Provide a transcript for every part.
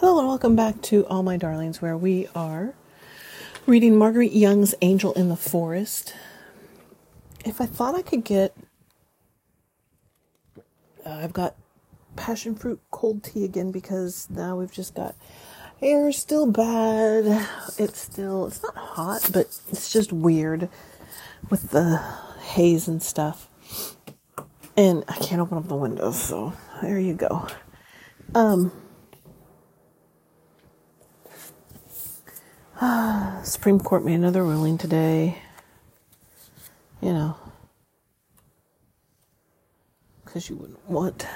Hello and welcome back to All My Darlings, where we are reading Marguerite Young's Angel in the Forest. If I thought I could get, uh, I've got passion fruit cold tea again because now we've just got air still bad. It's still, it's not hot, but it's just weird with the haze and stuff. And I can't open up the windows, so there you go. Um, Supreme Court made another ruling today. You know, because you wouldn't want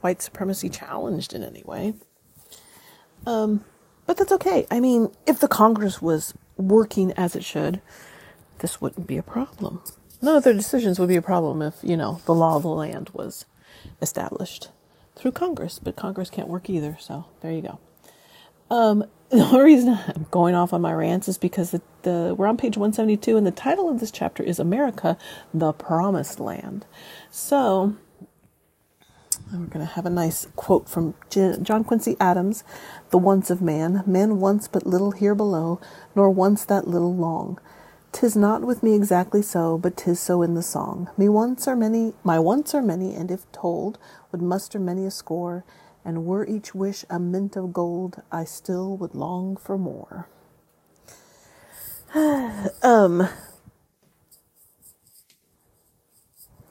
white supremacy challenged in any way. Um, but that's okay. I mean, if the Congress was working as it should, this wouldn't be a problem. None of their decisions would be a problem if, you know, the law of the land was established through Congress, but Congress can't work either, so there you go. Um, the only reason I'm going off on my rants is because the, the we're on page 172 and the title of this chapter is America, the Promised Land. So we're going to have a nice quote from John Quincy Adams, The Wants of Man. Man once but little here below, nor once that little long. Tis not with me exactly so, but tis so in the song. Me once are many, my wants are many, and if told, would muster many a score and were each wish a mint of gold, I still would long for more. um.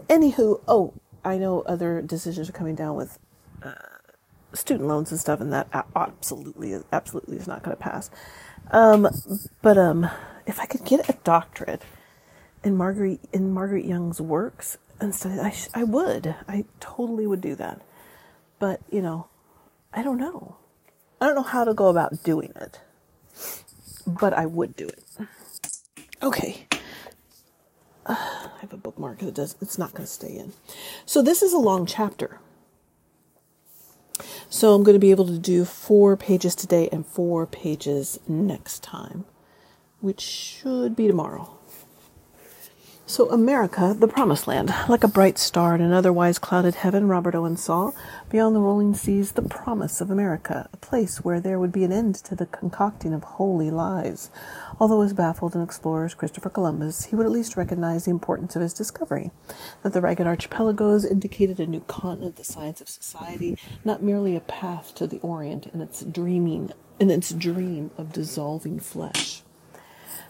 Anywho, oh, I know other decisions are coming down with uh, student loans and stuff, and that absolutely, absolutely is not going to pass. Um, but um, if I could get a doctorate in Marguerite in Marguerite Young's works and stuff, I sh- I would, I totally would do that. But, you know, I don't know. I don't know how to go about doing it. But I would do it. Okay. Uh, I have a bookmark that does, it's not going to stay in. So this is a long chapter. So I'm going to be able to do four pages today and four pages next time, which should be tomorrow. So, America, the promised land, like a bright star in an otherwise clouded heaven, Robert Owen saw, beyond the rolling seas, the promise of America, a place where there would be an end to the concocting of holy lies. Although as baffled an explorer as Christopher Columbus, he would at least recognize the importance of his discovery, that the ragged archipelagos indicated a new continent, the science of society, not merely a path to the Orient in its dreaming, in its dream of dissolving flesh.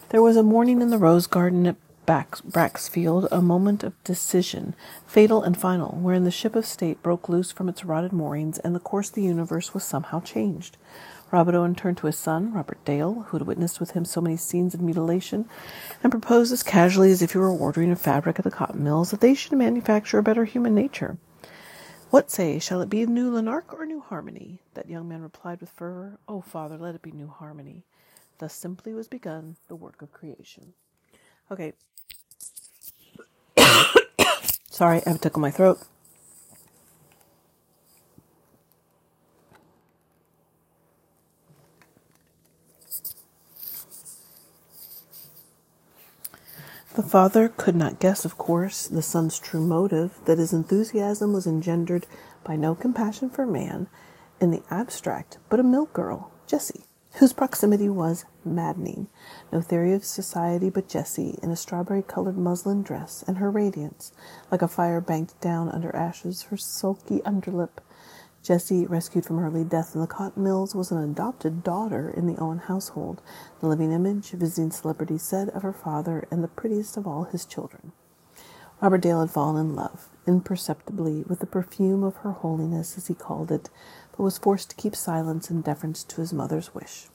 There was a morning in the rose garden at Braxfield a moment of decision, fatal and final, wherein the ship of state broke loose from its rotted moorings and the course of the universe was somehow changed. Robert Owen turned to his son, Robert Dale, who had witnessed with him so many scenes of mutilation, and proposed as casually as if he were ordering a fabric at the cotton mills that they should manufacture a better human nature. What say, shall it be New Lanark or New Harmony? That young man replied with fervor, Oh, father, let it be New Harmony. Thus simply was begun the work of creation. Okay, Sorry, I have a tickle in my throat. The father could not guess, of course, the son's true motive, that his enthusiasm was engendered by no compassion for man in the abstract, but a milk girl, Jessie whose proximity was maddening. No theory of society but Jessie in a strawberry colored muslin dress, and her radiance, like a fire banked down under ashes, her sulky underlip. Jessie, rescued from early death in the cotton mills, was an adopted daughter in the Owen household, the living image, visiting celebrity said, of her father and the prettiest of all his children. Robert Dale had fallen in love, imperceptibly, with the perfume of her holiness, as he called it, but was forced to keep silence in deference to his mother's wish.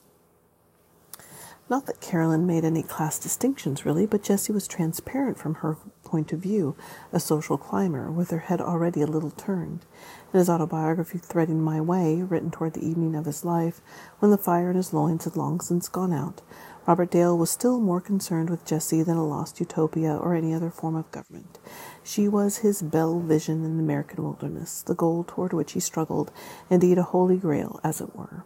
Not that Carolyn made any class distinctions, really, but Jessie was transparent from her point of view, a social climber, with her head already a little turned. In his autobiography, Threading My Way, written toward the evening of his life, when the fire in his loins had long since gone out, Robert Dale was still more concerned with Jessie than a lost utopia or any other form of government. She was his belle vision in the American wilderness, the goal toward which he struggled, indeed a holy grail, as it were.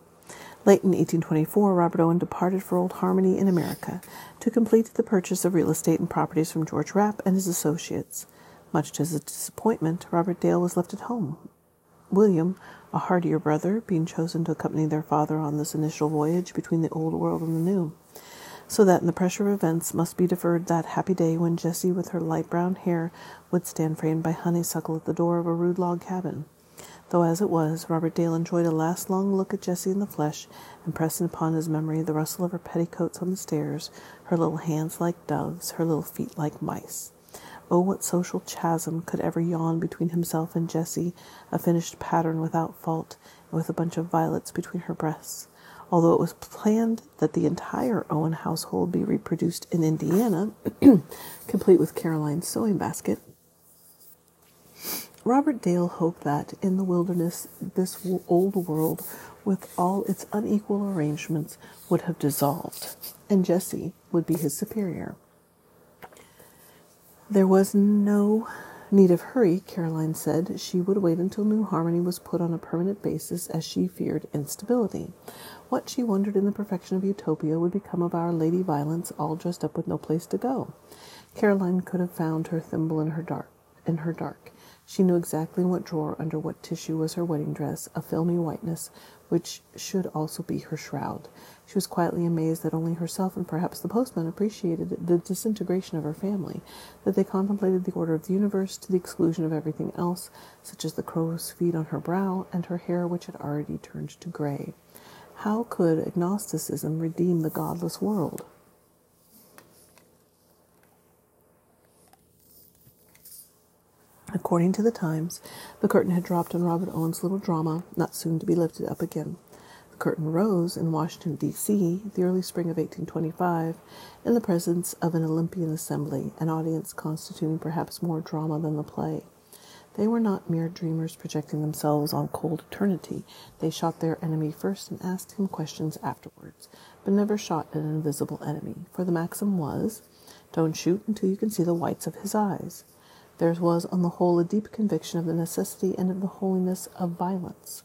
Late in 1824, Robert Owen departed for Old Harmony in America to complete the purchase of real estate and properties from George Rapp and his associates. Much to his disappointment, Robert Dale was left at home. William, a hardier brother being chosen to accompany their father on this initial voyage between the old world and the new. So that in the pressure of events must be deferred that happy day when Jessie, with her light brown hair, would stand framed by honeysuckle at the door of a rude log cabin. Though as it was, Robert Dale enjoyed a last long look at Jessie in the flesh, and pressing upon his memory the rustle of her petticoats on the stairs, her little hands like doves, her little feet like mice. Oh, what social chasm could ever yawn between himself and Jessie, a finished pattern without fault, and with a bunch of violets between her breasts? Although it was planned that the entire Owen household be reproduced in Indiana, complete with Caroline's sewing basket, Robert Dale hoped that, in the wilderness, this old world, with all its unequal arrangements, would have dissolved, and Jessie would be his superior. There was no need of hurry, Caroline said. She would wait until New Harmony was put on a permanent basis, as she feared instability. What, she wondered, in the perfection of Utopia, would become of our Lady Violence, all dressed up with no place to go? Caroline could have found her thimble in her dark. In her dark, she knew exactly what drawer under what tissue was her wedding dress, a filmy whiteness, which should also be her shroud. She was quietly amazed that only herself and perhaps the postman appreciated the disintegration of her family, that they contemplated the order of the universe to the exclusion of everything else, such as the crow's feet on her brow and her hair which had already turned to gray. How could agnosticism redeem the godless world? According to the Times, the curtain had dropped on Robert Owen's little drama, not soon to be lifted up again. The curtain rose in Washington, D.C., the early spring of 1825, in the presence of an Olympian assembly, an audience constituting perhaps more drama than the play. They were not mere dreamers projecting themselves on cold eternity. They shot their enemy first and asked him questions afterwards, but never shot at an invisible enemy, for the maxim was, don't shoot until you can see the whites of his eyes. There was, on the whole, a deep conviction of the necessity and of the holiness of violence.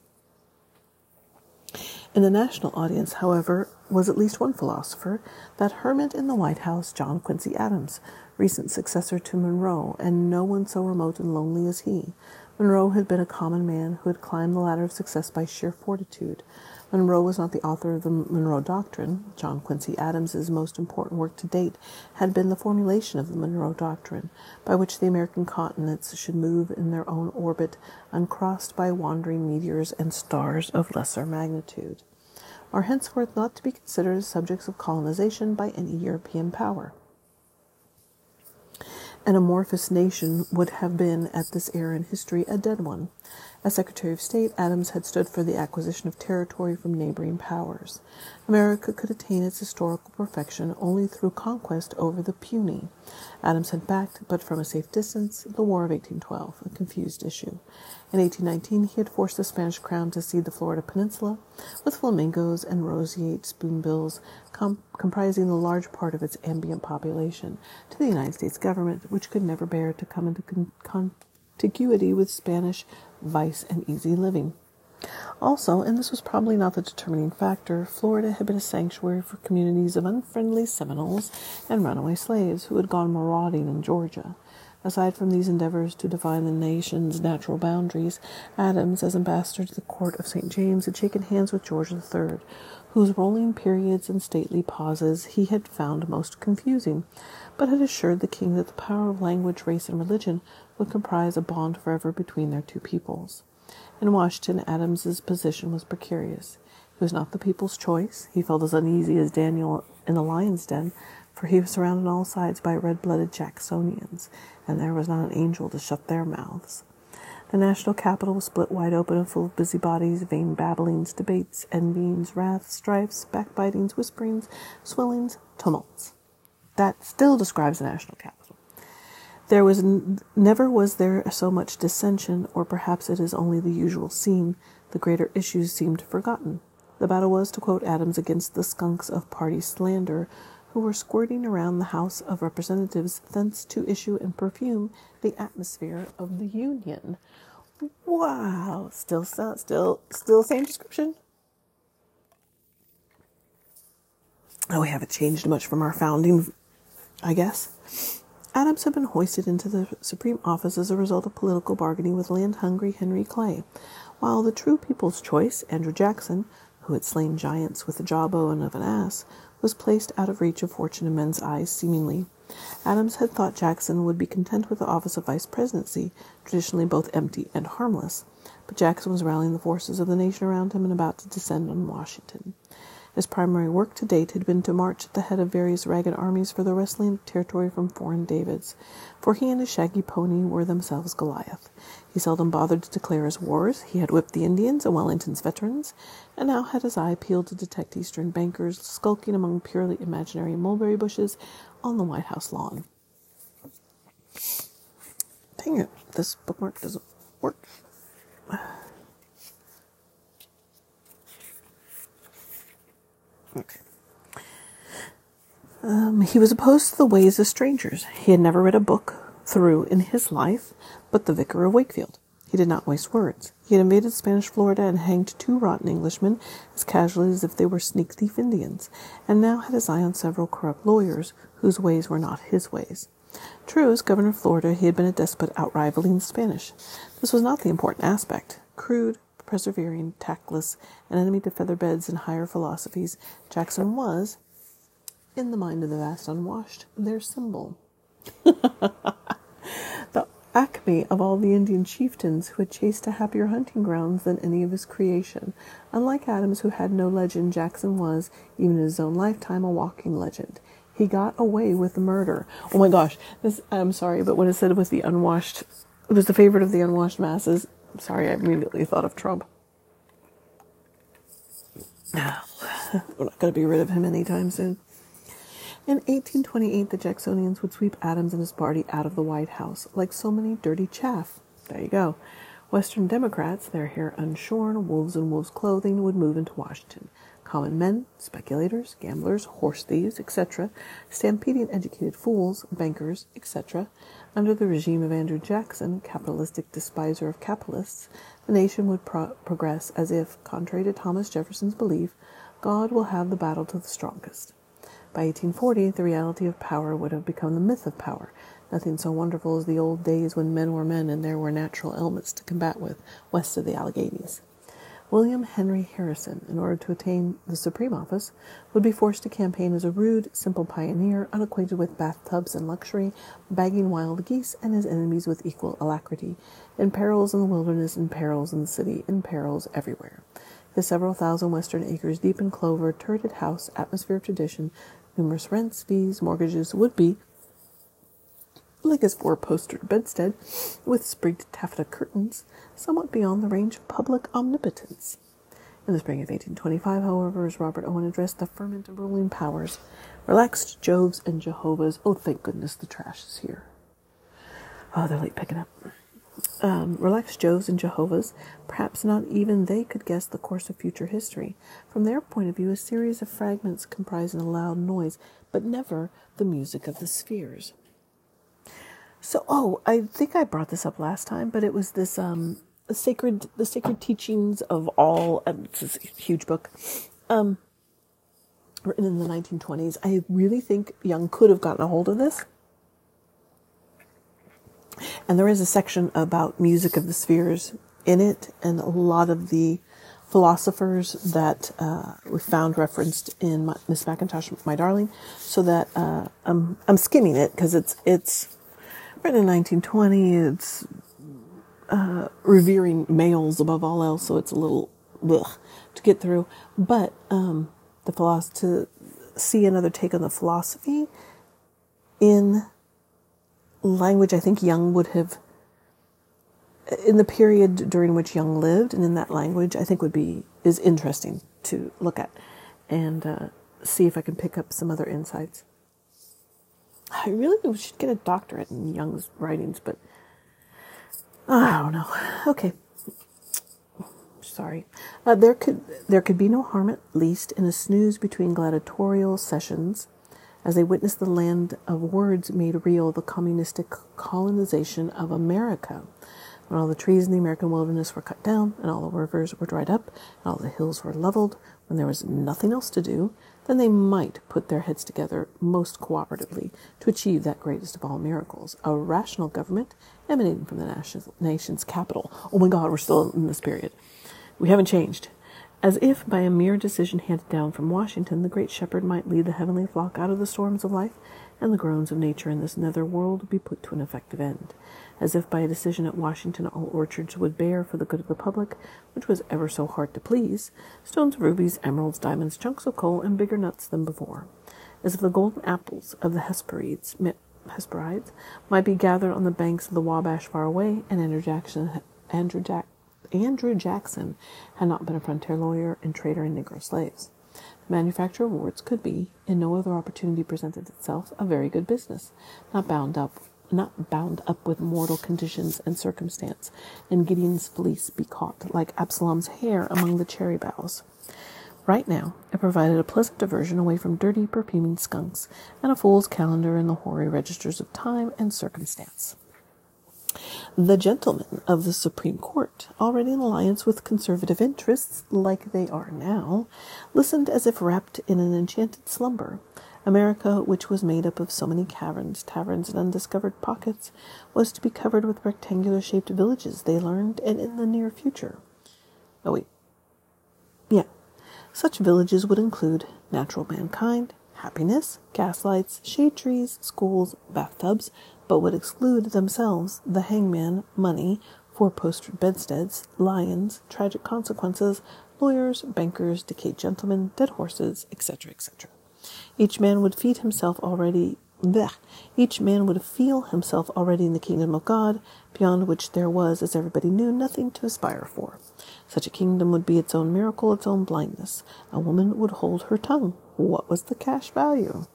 In the national audience, however, was at least one philosopher, that hermit in the White House, John Quincy Adams, recent successor to Monroe, and no one so remote and lonely as he. Monroe had been a common man who had climbed the ladder of success by sheer fortitude, Monroe was not the author of the Monroe Doctrine. John Quincy Adams's most important work to date had been the formulation of the Monroe Doctrine, by which the American continents should move in their own orbit, uncrossed by wandering meteors and stars of lesser magnitude, are henceforth not to be considered as subjects of colonization by any European power. An amorphous nation would have been, at this era in history, a dead one. As Secretary of State, Adams had stood for the acquisition of territory from neighboring powers. America could attain its historical perfection only through conquest over the puny. Adams had backed, but from a safe distance, the War of 1812, a confused issue. In 1819, he had forced the Spanish crown to cede the Florida peninsula, with flamingos and roseate spoonbills com- comprising a large part of its ambient population, to the United States government, which could never bear to come into con- contiguity with Spanish vice, and easy living. Also, and this was probably not the determining factor, Florida had been a sanctuary for communities of unfriendly Seminoles and runaway slaves who had gone marauding in Georgia. Aside from these endeavors to define the nation's natural boundaries, Adams, as ambassador to the court of St. James, had shaken hands with George III, whose rolling periods and stately pauses he had found most confusing, but had assured the king that the power of language, race, and religion would comprise a bond forever between their two peoples. In Washington, Adams's position was precarious. He was not the people's choice. He felt as uneasy as Daniel in the lion's den, for he was surrounded on all sides by red-blooded Jacksonians, and there was not an angel to shut their mouths. The national capital was split wide open and full of busybodies, vain babblings, debates, envyings, wraths, strifes, backbitings, whisperings, swellings, tumults. That still describes the national capital. There was n- never was there so much dissension, or perhaps it is only the usual scene. The greater issues seemed forgotten. The battle was, to quote Adams, against the skunks of party slander, who were squirting around the House of Representatives, thence to issue and perfume the atmosphere of the Union. Wow! Still, still, still, still same description. Oh, we haven't changed much from our founding, I guess. Adams had been hoisted into the Supreme Office as a result of political bargaining with land hungry Henry Clay. while the true people's choice, Andrew Jackson, who had slain giants with the jawbone of an ass, was placed out of reach of fortune in men's eyes, seemingly. Adams had thought Jackson would be content with the office of vice presidency, traditionally both empty and harmless. But Jackson was rallying the forces of the nation around him and about to descend on Washington. His primary work to date had been to march at the head of various ragged armies for the wrestling territory from foreign Davids, for he and his shaggy pony were themselves Goliath. He seldom bothered to declare his wars. He had whipped the Indians and Wellington's veterans, and now had his eye peeled to detect Eastern bankers skulking among purely imaginary mulberry bushes on the White House lawn. Dang it, this bookmark doesn't work. Okay. Um, he was opposed to the ways of strangers. He had never read a book through in his life but The Vicar of Wakefield. He did not waste words. He had invaded Spanish Florida and hanged two rotten Englishmen as casually as if they were sneak thief Indians, and now had his eye on several corrupt lawyers whose ways were not his ways. True, as governor of Florida, he had been a despot outrivaling the Spanish. This was not the important aspect. Crude, persevering, tactless, an enemy to feather beds and higher philosophies, Jackson was, in the mind of the vast unwashed, their symbol. the acme of all the Indian chieftains who had chased to happier hunting grounds than any of his creation. Unlike Adams, who had no legend, Jackson was, even in his own lifetime, a walking legend. He got away with murder. Oh my gosh, this I'm sorry, but when it said it was the unwashed it was the favorite of the unwashed masses, I'm sorry, I immediately thought of Trump. No, we're not going to be rid of him anytime soon. In 1828, the Jacksonians would sweep Adams and his party out of the White House like so many dirty chaff. There you go. Western Democrats, their hair unshorn, wolves in wolves' clothing, would move into Washington. Common men, speculators, gamblers, horse thieves, etc., stampeding educated fools, bankers, etc., under the regime of Andrew Jackson, capitalistic despiser of capitalists, the nation would pro- progress as if, contrary to Thomas Jefferson's belief, God will have the battle to the strongest. By 1840, the reality of power would have become the myth of power. Nothing so wonderful as the old days when men were men and there were natural elements to combat with west of the Alleghanies. William Henry Harrison, in order to attain the supreme office, would be forced to campaign as a rude, simple pioneer, unacquainted with bathtubs and luxury, bagging wild geese and his enemies with equal alacrity, in perils in the wilderness, in perils in the city, in perils everywhere. His several thousand western acres deep in clover, turreted house, atmosphere of tradition, numerous rents, fees, mortgages, would be, like his four-postered bedstead, with sprigged taffeta curtains, somewhat beyond the range of public omnipotence. In the spring of 1825, however, as Robert Owen addressed the ferment of ruling powers, relaxed Joves and Jehovah's, oh, thank goodness the trash is here. Oh, they're late picking up. Um, relaxed Joves and Jehovah's, perhaps not even they could guess the course of future history. From their point of view, a series of fragments comprising a loud noise, but never the music of the spheres. So, oh, I think I brought this up last time, but it was this um, the sacred the sacred teachings of all. Um, it's a huge book, um, written in the 1920s. I really think Young could have gotten a hold of this. And there is a section about music of the spheres in it, and a lot of the philosophers that uh, we found referenced in Miss MacIntosh, My Darling. So that uh, I'm I'm skimming it because it's it's written in 1920. It's uh, revering males above all else, so it's a little ugh, to get through. But um, the philosophy to see another take on the philosophy in language, I think Young would have in the period during which Young lived, and in that language, I think would be is interesting to look at and uh, see if I can pick up some other insights. I really should get a doctorate in Young's writings, but I don't know. Okay. Sorry. Uh, there could there could be no harm, at least, in a snooze between gladiatorial sessions, as they witnessed the land of words made real the communistic colonization of America. when all the trees in the American wilderness were cut down, and all the rivers were dried up, and all the hills were leveled, when there was nothing else to do, then they might put their heads together most cooperatively to achieve that greatest of all miracles a rational government emanating from the nation's capital. Oh my God, we're still in this period. We haven't changed. As if by a mere decision handed down from Washington, the great shepherd might lead the heavenly flock out of the storms of life, and the groans of nature in this nether world be put to an effective end. As if by a decision at Washington all orchards would bear for the good of the public, which was ever so hard to please, stones of rubies, emeralds, diamonds, chunks of coal, and bigger nuts than before, as if the golden apples of the Hesperides, Hesperides might be gathered on the banks of the Wabash far away, and Andrew Jackson, Andrew, Andrew Jackson had not been a frontier lawyer and trader in Negro slaves. The manufacture of wards could be, in no other opportunity presented itself, a very good business, not bound up not bound up with mortal conditions and circumstance, and Gideon's fleece be caught like Absalom's hair among the cherry boughs. Right now, it provided a pleasant diversion away from dirty, perfuming skunks and a fool's calendar in the hoary registers of time and circumstance. The gentlemen of the Supreme Court, already in alliance with conservative interests, like they are now, listened as if wrapped in an enchanted slumber America, which was made up of so many caverns, taverns, and undiscovered pockets, was to be covered with rectangular shaped villages, they learned, and in the near future. Oh, wait. Yeah. Such villages would include natural mankind, happiness, gaslights, shade trees, schools, bathtubs, but would exclude themselves the hangman, money, four poster bedsteads, lions, tragic consequences, lawyers, bankers, decayed gentlemen, dead horses, etc., etc. Each man would feed himself already. Bleh. Each man would feel himself already in the kingdom of God, beyond which there was, as everybody knew, nothing to aspire for. Such a kingdom would be its own miracle, its own blindness. A woman would hold her tongue. What was the cash value?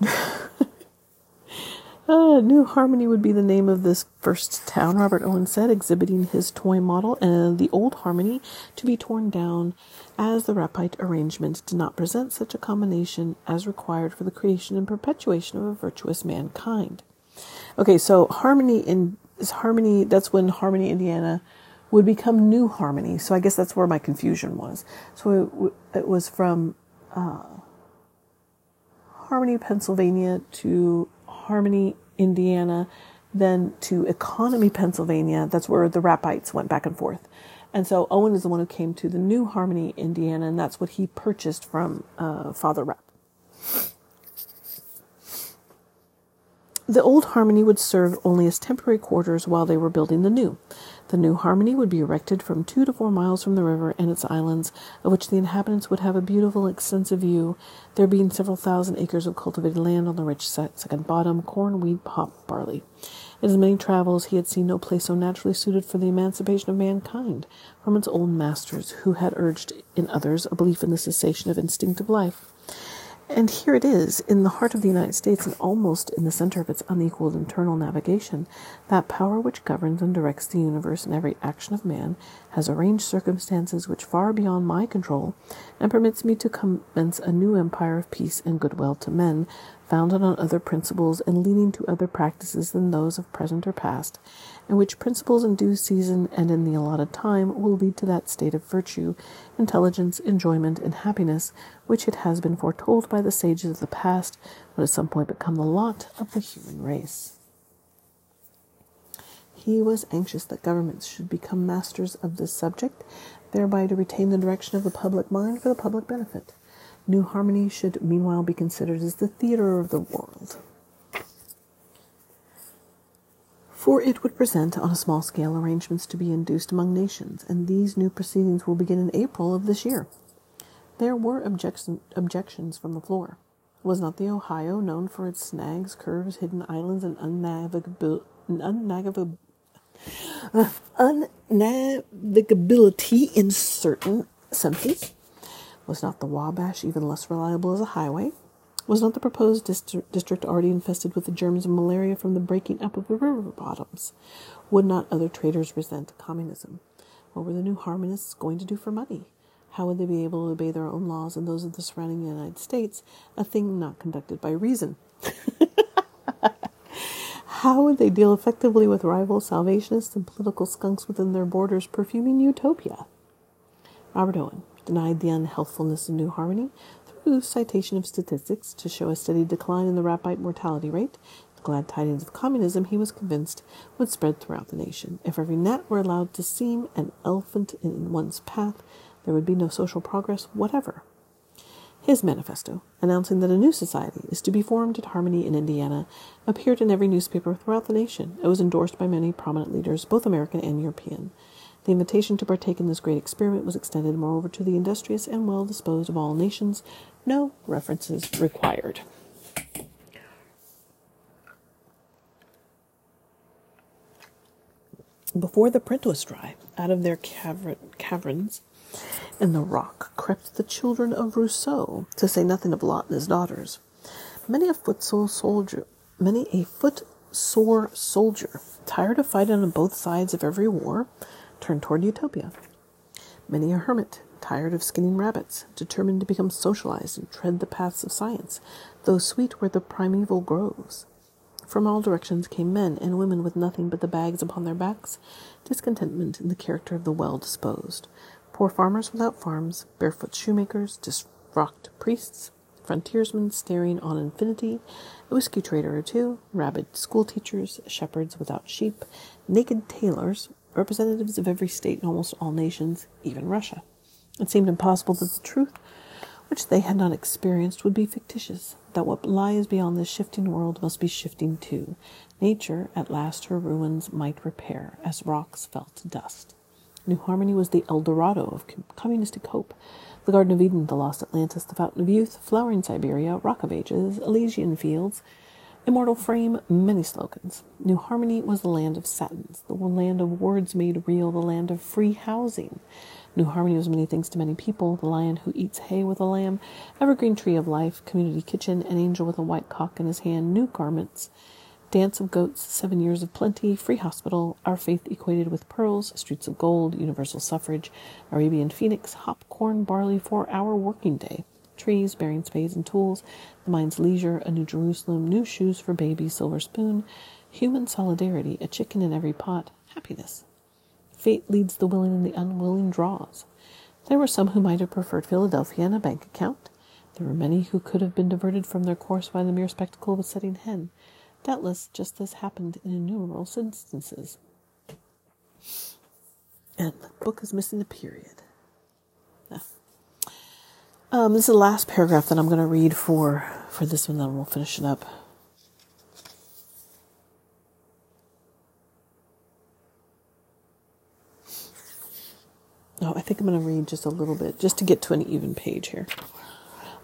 Uh, New Harmony would be the name of this first town, Robert Owen said, exhibiting his toy model, and the old Harmony to be torn down as the Rappite arrangement did not present such a combination as required for the creation and perpetuation of a virtuous mankind. Okay, so Harmony in is Harmony, that's when Harmony, Indiana would become New Harmony. So I guess that's where my confusion was. So it, it was from uh, Harmony, Pennsylvania to Harmony, Indiana, then to Economy, Pennsylvania. That's where the Rappites went back and forth. And so Owen is the one who came to the new Harmony, Indiana, and that's what he purchased from uh, Father Rapp. The old Harmony would serve only as temporary quarters while they were building the new. The new Harmony would be erected from two to four miles from the river and its islands, of which the inhabitants would have a beautiful, extensive view, there being several thousand acres of cultivated land on the rich second bottom, corn, wheat, hop, barley. In his many travels, he had seen no place so naturally suited for the emancipation of mankind from its old masters, who had urged in others a belief in the cessation of instinctive life. And here it is, in the heart of the United States and almost in the center of its unequaled internal navigation, that power which governs and directs the universe and every action of man has arranged circumstances which far beyond my control, and permits me to commence a new empire of peace and goodwill to men, founded on other principles and leading to other practices than those of present or past, and which principles in due season and in the allotted time will lead to that state of virtue, intelligence, enjoyment, and happiness which it has been foretold by the sages of the past would at some point become the lot of the human race. He was anxious that governments should become masters of this subject, thereby to retain the direction of the public mind for the public benefit. New Harmony should meanwhile be considered as the theater of the world. For it would present on a small scale arrangements to be induced among nations, and these new proceedings will begin in April of this year. There were objection, objections from the floor. Was not the Ohio known for its snags, curves, hidden islands, and uh, unnavigability in certain senses? Was not the Wabash even less reliable as a highway? Was not the proposed district, already infested with the germs of malaria from the breaking up of the river bottoms? Would not other traders resent communism? What were the new harmonists going to do for money? How would they be able to obey their own laws and those of the surrounding United States, a thing not conducted by reason? How would they deal effectively with rival Salvationists and political skunks within their borders perfuming utopia? Robert Owen denied the unhealthfulness of New Harmony through citation of statistics to show a steady decline in the Rappite mortality rate. The glad tidings of communism, he was convinced, would spread throughout the nation. If every gnat were allowed to seem an elephant in one's path, there would be no social progress whatever. His manifesto, announcing that a new society is to be formed at Harmony in Indiana, appeared in every newspaper throughout the nation. It was endorsed by many prominent leaders, both American and European. The invitation to partake in this great experiment was extended, moreover, to the industrious and well disposed of all nations. No references required. Before the print was dry, out of their caverns in the rock crept the children of Rousseau, to say nothing of Lot and his daughters. Many a footsore soldier, many a footsore soldier, tired of fighting on both sides of every war, turned toward Utopia. Many a hermit, tired of skinning rabbits, determined to become socialized and tread the paths of science, though sweet were the primeval groves. From all directions came men and women with nothing but the bags upon their backs, discontentment in the character of the well disposed, poor farmers without farms, barefoot shoemakers, disfrocked priests, frontiersmen staring on infinity, a whiskey trader or two, rabid schoolteachers, shepherds without sheep, naked tailors, representatives of every state and almost all nations, even Russia. It seemed impossible that the truth, which they had not experienced, would be fictitious, that what lies beyond this shifting world must be shifting too. Nature at last her ruins might repair, as rocks fell to dust. New Harmony was the El Dorado of communistic hope. The Garden of Eden, the lost Atlantis, the Fountain of Youth, flowering Siberia, Rock of Ages, Elysian Fields, Immortal Frame, many slogans. New Harmony was the land of satins, the land of words made real, the land of free housing. New Harmony was many things to many people the lion who eats hay with a lamb, evergreen tree of life, community kitchen, an angel with a white cock in his hand, new garments, Dance of Goats, Seven Years of Plenty, Free Hospital, Our Faith Equated with Pearls, Streets of Gold, Universal Suffrage, Arabian Phoenix, Hop, Corn, Barley, Four Hour Working Day, Trees, Bearing Spades and Tools, The Mind's Leisure, A New Jerusalem, New Shoes for Baby, Silver Spoon, Human Solidarity, A Chicken in Every Pot, Happiness. Fate leads the willing and the unwilling draws. There were some who might have preferred Philadelphia and a bank account. There were many who could have been diverted from their course by the mere spectacle of a setting hen. Doubtless, just this happened in innumerable instances. And the book is missing a period. Ah. Um, this is the last paragraph that I'm going to read for for this one. Then we'll finish it up. Oh, I think I'm going to read just a little bit, just to get to an even page here.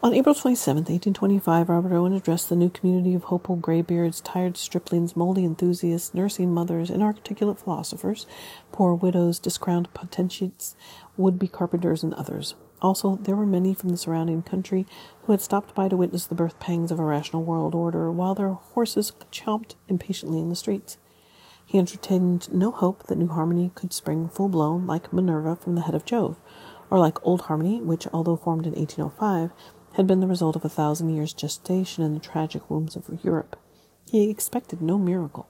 On April 27, 1825, Robert Owen addressed the new community of hopeful graybeards, tired striplings, moldy enthusiasts, nursing mothers, inarticulate philosophers, poor widows, discrowned potentates, would-be carpenters, and others. Also, there were many from the surrounding country who had stopped by to witness the birth pangs of a rational world order, while their horses chomped impatiently in the streets. He entertained no hope that New Harmony could spring full blown like Minerva from the head of Jove, or like Old Harmony, which, although formed in 1805, had been the result of a thousand years' gestation in the tragic wombs of Europe. He expected no miracle.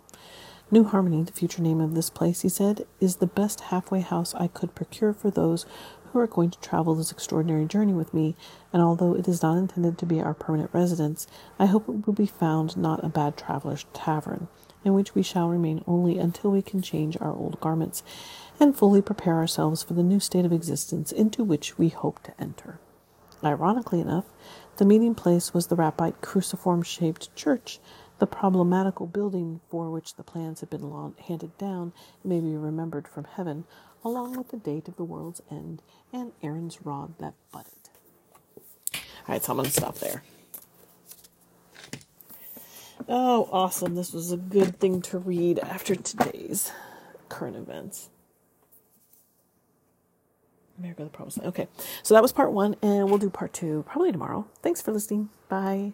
New Harmony, the future name of this place, he said, is the best halfway house I could procure for those who are going to travel this extraordinary journey with me, and although it is not intended to be our permanent residence, I hope it will be found not a bad traveller's tavern, in which we shall remain only until we can change our old garments and fully prepare ourselves for the new state of existence into which we hope to enter. Ironically enough, the meeting place was the Rappite cruciform shaped church, the problematical building for which the plans had been handed down, may be remembered from heaven, along with the date of the world's end and Aaron's rod that budded. All right, so I'm going to stop there. Oh, awesome. This was a good thing to read after today's current events. America the Promised Land. Okay, so that was part one, and we'll do part two probably tomorrow. Thanks for listening. Bye.